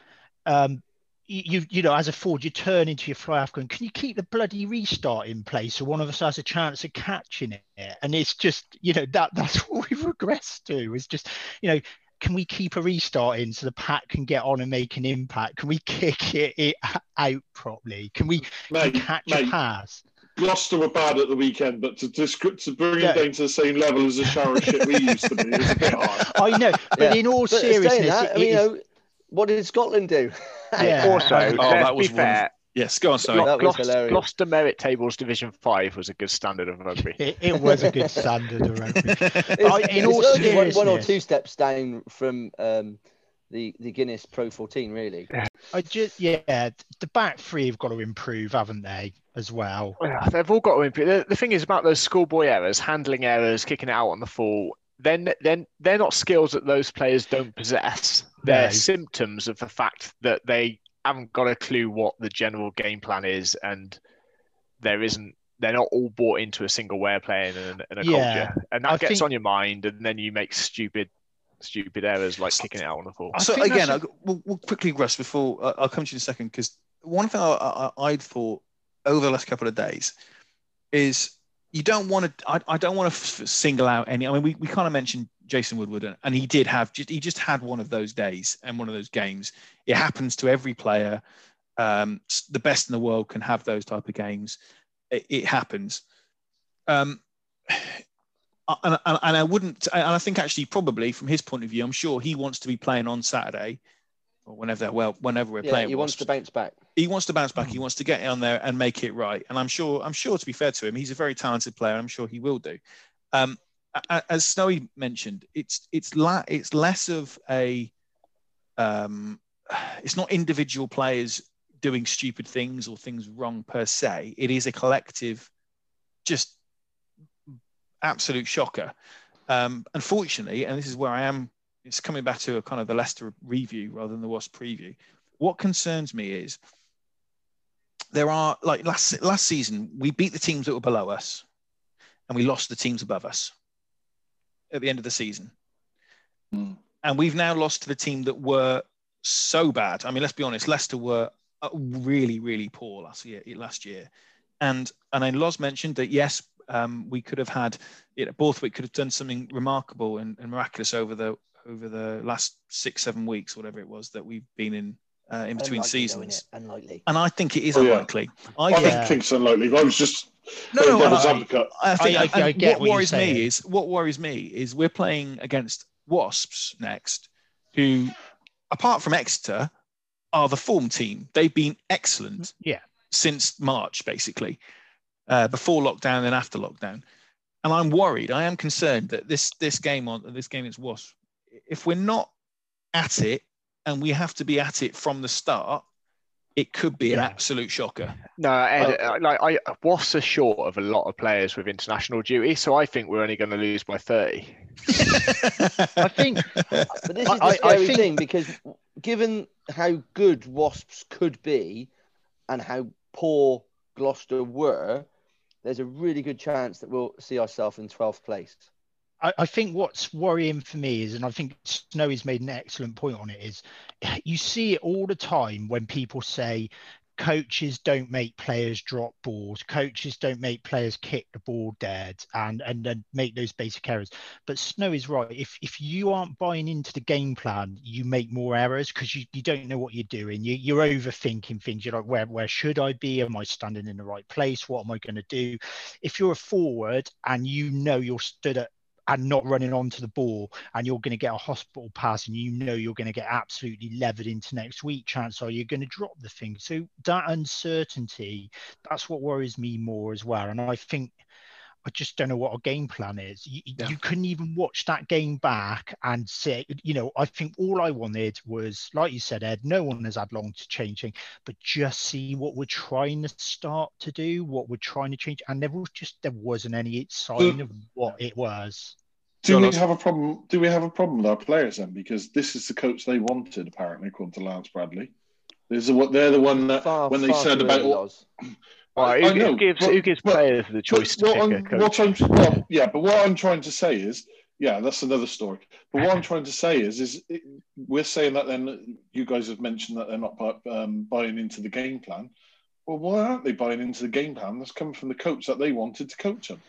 um, you you you know, as a Ford, you turn into your fly half going, can you keep the bloody restart in place so one of us has a chance of catching it? And it's just, you know, that that's what we've regressed to. It's just, you know, can we keep a restart in so the pack can get on and make an impact? Can we kick it, it out properly? Can we, can we mate, catch a mate, pass? Gloucester were bad at the weekend, but to, to, to bring Yeah. it down to the same level as the shower shit we used to be is a bit hard. I know, but Yeah. in all But seriousness, that, it I mean, you know, what did Scotland do? Yeah. Also, Oh, let's that was be fair, Yes, go on, sorry. That was Gloucester, hilarious. Gloucester Merit Tables Division 5 was a good standard of rugby. It, it was a good standard of rugby. It's, I- in it's all only one, one or two steps down from um, the the Guinness Pro 14, really. I just yeah, the back three have got to improve, haven't they, as well? Well, They've all got to improve. The, the thing is about those schoolboy errors, handling errors, kicking it out on the full. Then, then they're not skills that those players don't possess. They're No. symptoms of the fact that they haven't got a clue what the general game plan is, and there isn't. They're not all bought into a single way of playing and, and a Yeah. culture, and that I gets think- on your mind, and then you make stupid, stupid errors like kicking it out on the full. I so again, I, we'll, we'll quickly, Russ, before uh, I'll come to you in a second, because one thing I, I, I'd thought over the last couple of days is you don't want to. I, I don't want to f- single out any. I mean, we, we kind of mentioned Jason Woodward, and, he did have just he just had one of those days and one of those games. It happens to every player. Um, the best in the world can have those type of games. It, it happens. Um, and, and, and I wouldn't, and I think actually probably from his point of view, I'm sure he wants to be playing on Saturday or whenever well whenever we're Yeah, playing. he wants to bounce back. he wants to bounce back. He wants to get on there and make it right. And I'm sure, I'm sure to be fair to him, he's a very talented player. I'm sure he will do. Um, as Snowy mentioned, it's it's la- it's less of a, um, it's not individual players doing stupid things or things wrong per se. It is a collective, just absolute shocker. Um, unfortunately, and this is where I am. It's coming back to a kind of the Leicester review rather than the Wasp preview. What concerns me is there are like last last season we beat the teams that were below us, and we lost the teams above us at the end of the season. Hmm. And we've now lost to the team that were so bad. I mean, let's be honest, Leicester were uh, really, really poor last year. Last year, and and then Loz mentioned that yes, um, we could have had, you know, Borthwick could have done something remarkable and, and miraculous over the over the last six, seven weeks, whatever it was that we've been in uh, in between Unlikely, seasons. innit? Unlikely. And I think it is Oh, yeah. unlikely. I I think Yeah. think it's unlikely. I was just no, playing no, I- I think I- and I get what what worries me is what worries me is we're playing against Wasps next, who, apart from Exeter, are the form team. They've been excellent Yeah. since March, basically, uh, before lockdown and after lockdown. And I'm worried. I am concerned that this this game on this game against Wasps, if we're not at it and we have to be at it from the start, it could be an absolute shocker. No, Ed, uh, like I, Wasps are short of a lot of players with international duty, so I think we're only going to lose by thirty. I think But this is I- the I- I scary think- thing because given how good Wasps could be and how poor Gloucester were, there's a really good chance that we'll see ourselves in 12th place. I, I think what's worrying for me is, and I think Snowy's made an excellent point on it, is you see it all the time when people say coaches don't make players drop balls, coaches don't make players kick the ball dead and and then make those basic errors. But Snow is right. If if you aren't buying into the game plan, you make more errors because you, you don't know what you're doing. You you're overthinking things. You're like, where where should I be? Am I standing in the right place? What am I going to do? If you're a forward and you know you're stood at and not running onto the ball and you're going to get a hospital pass and you know you're going to get absolutely levered into next week chance are you're going to drop the thing so that uncertainty that's what worries me more as well and i think I just don't know what a game plan is. You, Yeah. you couldn't even watch that game back and say, you know, I think all I wanted was, like you said, Ed, no one has had long to changing, but just see what we're trying to start to do, what we're trying to change. And there was just, there wasn't any sign of what it was. Do John, we have a problem? Do we have a problem with our players then? Because this is the coach they wanted, apparently, according to Lance Bradley. This is what they're the one that Far, when they said about early, all- Loz. Well, who, I know, who gives but- who gives but- players the choice to what pick a I'm, coach? what I'm, well, yeah, but what I'm trying to say is, yeah, that's another story. But what I'm trying to say is, is it, we're saying that then you guys have mentioned that they're not um, buying into the game plan. Well, why aren't they buying into the game plan that's come from the coach that they wanted to coach them?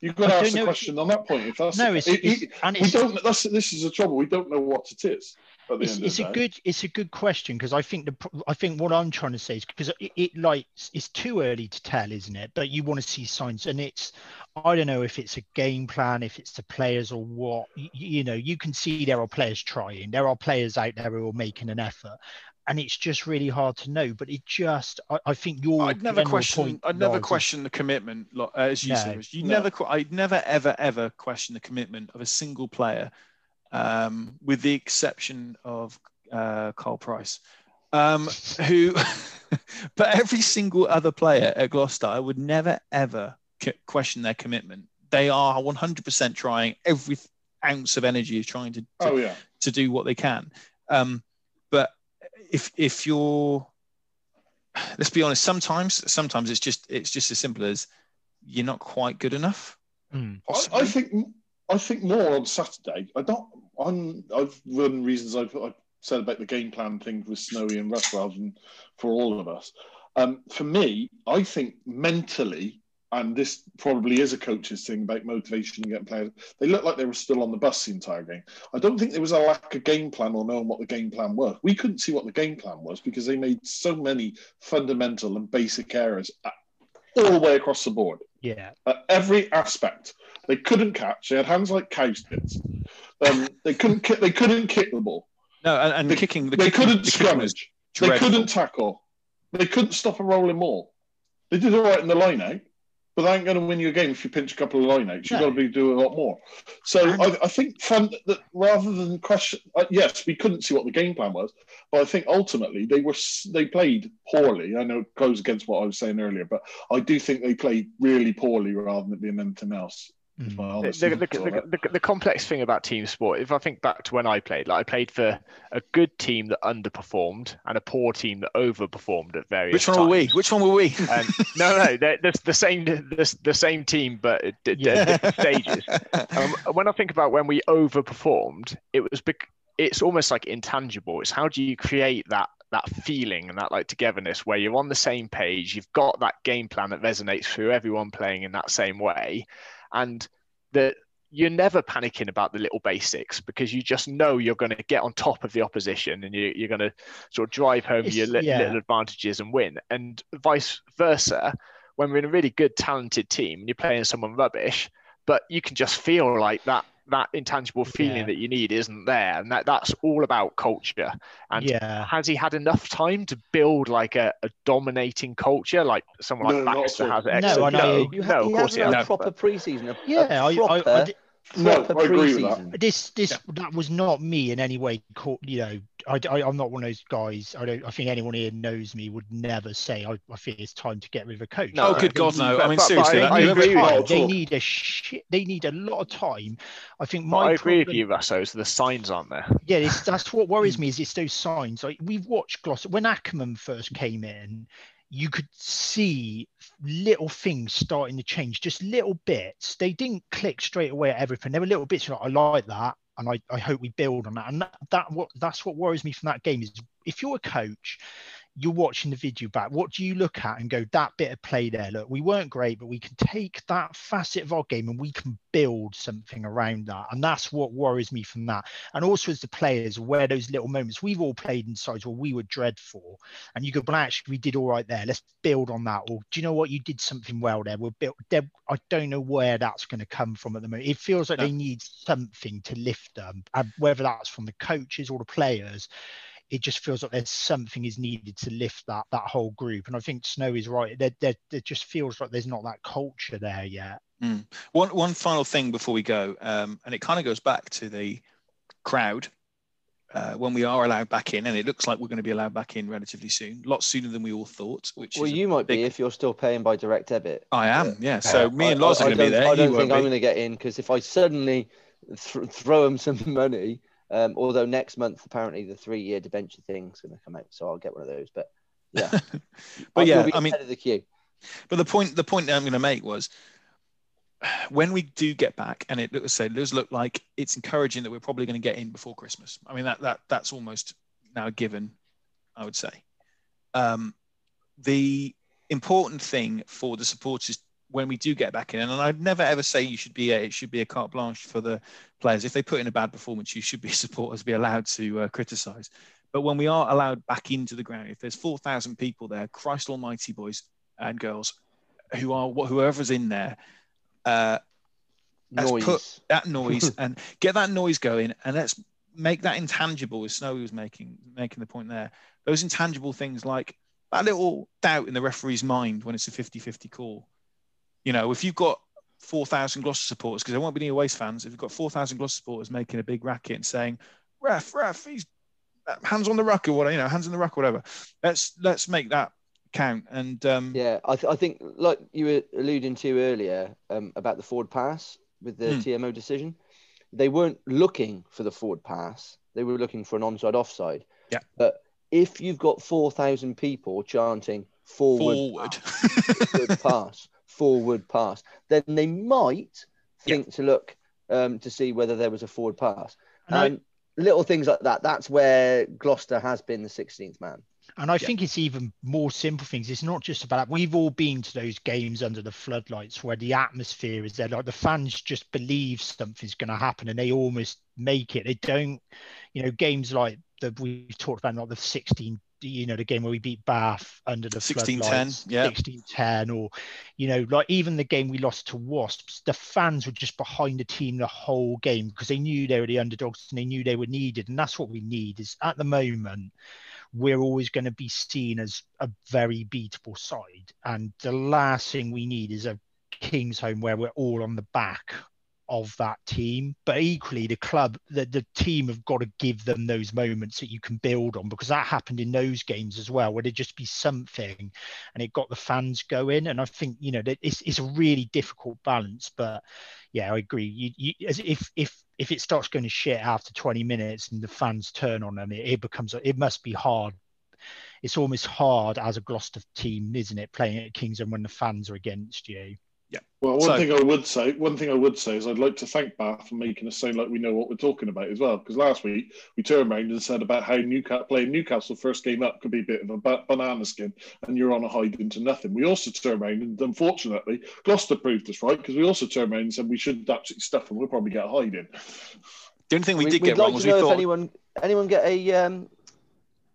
You've got to I ask the question on that point. If that's No, it's, it- it's it- and we don't. That's this is the trouble. We don't know what it is. It's, it's a good it's a good question because I think the I think what I'm trying to say is because it, it like it's too early to tell, isn't it? But you want to see signs, and it's I don't know if it's a game plan, if it's the players or what. You, you know, you can see there are players trying, there are players out there who are making an effort, and it's just really hard to know. But it just I, I think your I'd never question, I'd never question the commitment, uh, as you No. said. You No. never, I'd never, ever, ever question the commitment of a single player, um, with the exception of uh, Carl Price, um, who. but every single other player at Gloucester, I would never, ever question their commitment. They are 100% trying every ounce of energy is trying to, to Oh yeah. to do what they can. Um, but if if you're, let's be honest, sometimes sometimes it's just it's just as simple as you're not quite good enough. Mm. I. I think I think more on Saturday. I don't. I'm. I've run reasons I've, I've said about the game plan thing with Snowy and Russ rather than for all of us. Um, for me, I think mentally, and this probably is a coach's thing about motivation and getting players. They looked like they were still on the bus the entire game. I don't think there was a lack of game plan or knowing what the game plan was. We couldn't see what the game plan was because they made so many fundamental and basic errors all the way across the board yeah, at every aspect. They couldn't catch. They had hands like cows' tits. Um, they couldn't. Ki- they couldn't kick the ball. No, and, and They- kicking the they kicking, couldn't the kicking scrummage. They couldn't tackle. They couldn't stop a rolling ball. They did all right in the line out, but they ain't going to win you a game if you pinch a couple of line outs. You've No. got to be doing a lot more. So I, I think fun, that rather than question, uh, yes, we couldn't see what the game plan was, but I think ultimately they were they played poorly. I know it goes against what I was saying earlier, but I do think they played really poorly rather than it being anything else. Is Mm. the, the, the, the, the, the complex thing about team sport, if I think back to when I played, like I played for a good team that underperformed and a poor team that overperformed at various Which one were we? Which one were we? And no, no, they're, they're the same, the, the same team, but at di- di- Yeah. different stages. Um, when I think about when we overperformed, it was bec- it's almost like intangible. It's how do you create that that feeling and that like togetherness where you're on the same page, you've got that game plan that resonates through everyone playing in that same way, and that you're never panicking about the little basics because you just know you're going to get on top of the opposition and you, you're going to sort of drive home It's- your li- yeah. little advantages and win, and vice versa. When we're in a really good, talented team, and you're playing someone rubbish, but you can just feel like that that intangible feeling Yeah. that you need isn't there, and that that's all about culture. And yeah. has he had enough time to build like a, a dominating culture like someone No, like not Baxter has? At No, Exeter? I know. no, You no, of course he hasn't had a proper preseason. A, Yeah, a I, I, proper I, di- No, proper I agree with that. pre-season. this this that was not me in any way caught you know I, I am not one of those guys i don't i think anyone here knows me would never say i, I think it's time to get rid of a coach No, oh, good God, no! I but- mean, but- but seriously, I- that- I agree with time. you. they need a shit they need a lot of time i think But my I agree with you, Russo. So the signs aren't there. yeah, it's, that's what worries me is it's those signs. Like we've watched Gloucester when Ackermann first came in, you could see little things starting to change, just little bits. They didn't click straight away at everything. There were little bits like I like that, and I, I hope we build on that. And that, that what that's what worries me from that game is if you're a coach, you're watching the video back. What do you look at and go that bit of play there? Look, we weren't great, but we can take that facet of our game and we can build something around that. And that's what worries me from that and also as the players where those little moments we've all played in sides where we were dreadful and you go well actually we did all right there let's build on that or do you know what you did something well there we're built there i don't know where that's going to come from at the moment it feels like No. they need something to lift them and whether that's from the coaches or the players it just feels like there's something is needed to lift that that whole group and i think snow is right there, there, there just feels like there's not that culture there yet One one final thing before we go, um, and it kind of goes back to the crowd uh, when we are allowed back in, and it looks like we're going to be allowed back in relatively soon, a lot sooner than we all thought. Which Well, is you might big- be if you're still paying by direct debit. I am, yeah. So me and I- Loz I- are going to be don't- there. I don't won't think I'm be. going to get in because if I suddenly th- throw them some money, um, although next month apparently the three-year debenture thing's going to come out, so I'll get one of those. But yeah, But yeah, I mean, of the queue. But the point the point that I'm going to make was when we do get back, and it looks say does look like it's encouraging that we're probably going to get in before Christmas. I mean that that that's almost now a given, I would say. Um, the important thing for the supporters when we do get back in, and I'd never ever say you should be a, it should be a carte blanche for the players. If they put in a bad performance, you should be supporters be allowed to uh, criticise. But when we are allowed back into the ground, if there's four thousand people there, Christ Almighty, boys and girls, who are whoever's in there, uh, Let's Noise. put- that noise and get that noise going, and let's make that intangible. As Snowy was making making the point there, those intangible things like that little doubt in the referee's mind when it's a 50-50 call. You know, if you've got 4,000 Gloucester supporters, because there won't be any Wasps fans, if you've got 4,000 Gloucester supporters making a big racket and saying, ref, ref, he's uh, hands on the ruck or whatever, you know, hands on the ruck or whatever. Let's let's make that count. And um, Yeah, I, th- I think like you were alluding to earlier um, about the forward pass with the Hmm. TMO decision, they weren't looking for the forward pass; they were looking for an onside offside. Yeah. But if you've got four thousand people chanting forward, forward. forward pass, forward pass, then they might think to look um, to see whether there was a forward pass. And I- little things like that. That's where Gloucester has been the 16th man. And I Yeah. think it's even more simple things. It's not just about we've all been to those games under the floodlights where the atmosphere is there. Like the fans just believe something's going to happen and they almost make it. They don't, you know, games like that we've talked about, like the 16, you know, the game where we beat Bath under the 16-10, yeah. 16-10, or, you know, like even the game we lost to Wasps, the fans were just behind the team the whole game because they knew they were the underdogs and they knew they were needed. And that's what we need is at the moment, we're always going to be seen as a very beatable side. And the last thing we need is a Kingsholm where we're all on the back of that team. But equally, the club, the, the team have got to give them those moments that you can build on because that happened in those games as well, where there'd just be something and it got the fans going. And I think, you know, it's, it's a really difficult balance. But yeah, I agree. You, you, as if, if, if it starts going to shit after 20 minutes and the fans turn on them, it, it becomes, it must be hard. It's almost hard as a Gloucester team, isn't it, playing at Kingsholm when the fans are against you? Well, one So- thing I would say, one thing I would say is I'd like to thank Bath for making us sound like we know what we're talking about as well. Because last week we turned around and said about how Newcastle playing Newcastle first game up could be a bit of a banana skin, and you're on a hide into nothing. We also turned around and unfortunately Gloucester proved us right because we also turned around and said we should absolutely stuff them. We'll probably get a hide in. The only thing we We- did we'd get like wrong to was we know if thought anyone anyone get a um,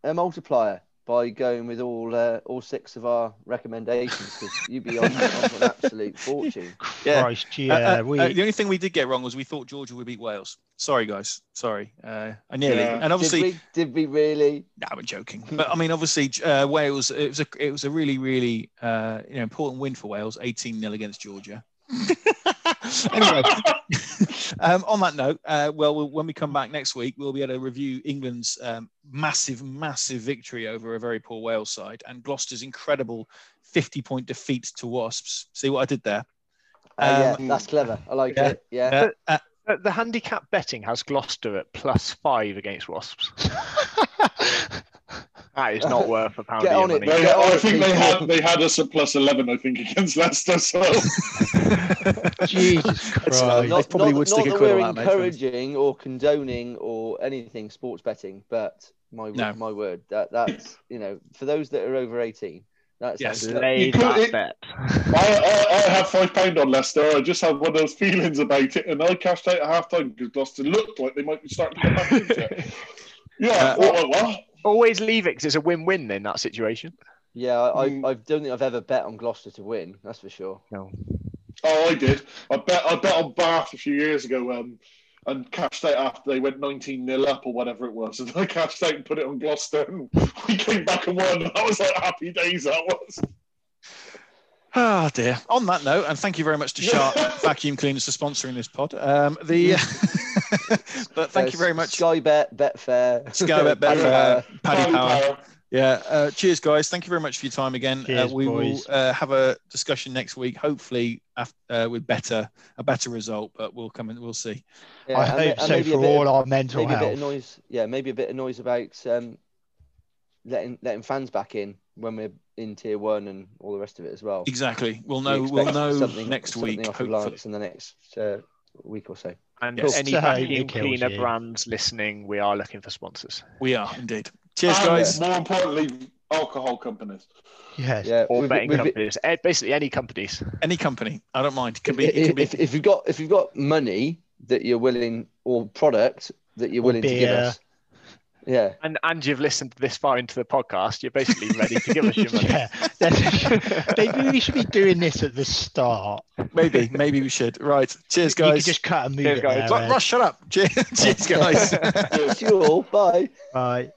a multiplier by going with all uh, all six of our recommendations because you'd be on, on an absolute fortune. Yeah. Christ, Uh, yeah. uh, we, uh, the only thing we did get wrong was we thought Georgia would beat Wales. Sorry, guys. Sorry. Uh, I nearly. Yeah. And obviously, did we? Did we really? no, I'm joking. But I mean, obviously, uh, Wales. It was a it was a really really uh, you know important win for Wales. 18 0 against Georgia. anyway, um, on that note, uh, well, we'll, when we come back next week, we'll be able to review England's um, massive, massive victory over a very poor Wales side and Gloucester's incredible 50 point defeat to Wasps. See what I did there? Uh, Um, yeah, that's clever. I like yeah, it. Yeah. Uh, uh, Uh, The handicap betting has Gloucester at plus five against Wasps. That is not worth a pound Get on it, money. They, Get on I it, think they had they had us at plus eleven, I think, against Leicester. So Jesus uh, Christ. They probably not, would not stick a that quid we're on that, encouraging or condoning or anything sports betting, but my No. my word, that that's you know for those that are over eighteen, that's Yes. Laid could- that it- bet. I, I, I had five pound on Leicester. I just had one of those feelings about it, and I cashed out at half time because Gloucester looked like they might be starting to get back into it. Yeah, Uh, I thought, well, what? Always leave it because it's a win-win in that situation. yeah. I, Mm. I I don't think I've ever bet on Gloucester to win. That's for sure. No. Oh, I did. I bet I bet on Bath a few years ago, um, and cashed out after they went 19 nil up or whatever it was, and I cashed out and put it on Gloucester, and we came back and won. That was like happy days. That was. Ah dear. On that note, and thank you very much to Sharp Vacuum Cleaners for sponsoring this pod. Um, the but thank you very much, Sky Bet, Betfair, Sky Bet, Paddy Betfair, Power. Paddy Paddy Power. Power. Yeah. Uh, cheers, guys. Thank you very much for your time again. uh, we boys. will uh, have a discussion next week, hopefully af- uh, with better a better result, but we'll come and we'll see. Yeah, I and hope and so maybe a for bit all of- our mental maybe a bit of noise. Yeah, maybe a bit of noise about um, letting letting fans back in when we're in tier one and all the rest of it as well. Exactly. We'll know. expect We'll know something- next something week. Hopefully. In the next uh, week or so. And Yes. any So vacuum cleaner you. brands listening, we are looking for sponsors. We are indeed. Cheers, And guys. More importantly, alcohol companies. Yes. Yeah, Or we've- betting we've- companies. Eh, Basically, any companies. Any company, I don't mind. It could be. It if, could be. if, if you've got if you've got money that you're willing or product that you're Or willing to give us, yeah, And and you've listened this far into the podcast, you're basically ready to give us your money. Yeah, that's- we should be doing this at the start. Maybe. Maybe we should. Right. Cheers, guys. You could guys. just cut and move Cheers, it guys. there, Ross, Ed. Shut up. Cheers, cheers guys. See you all. Bye. Right.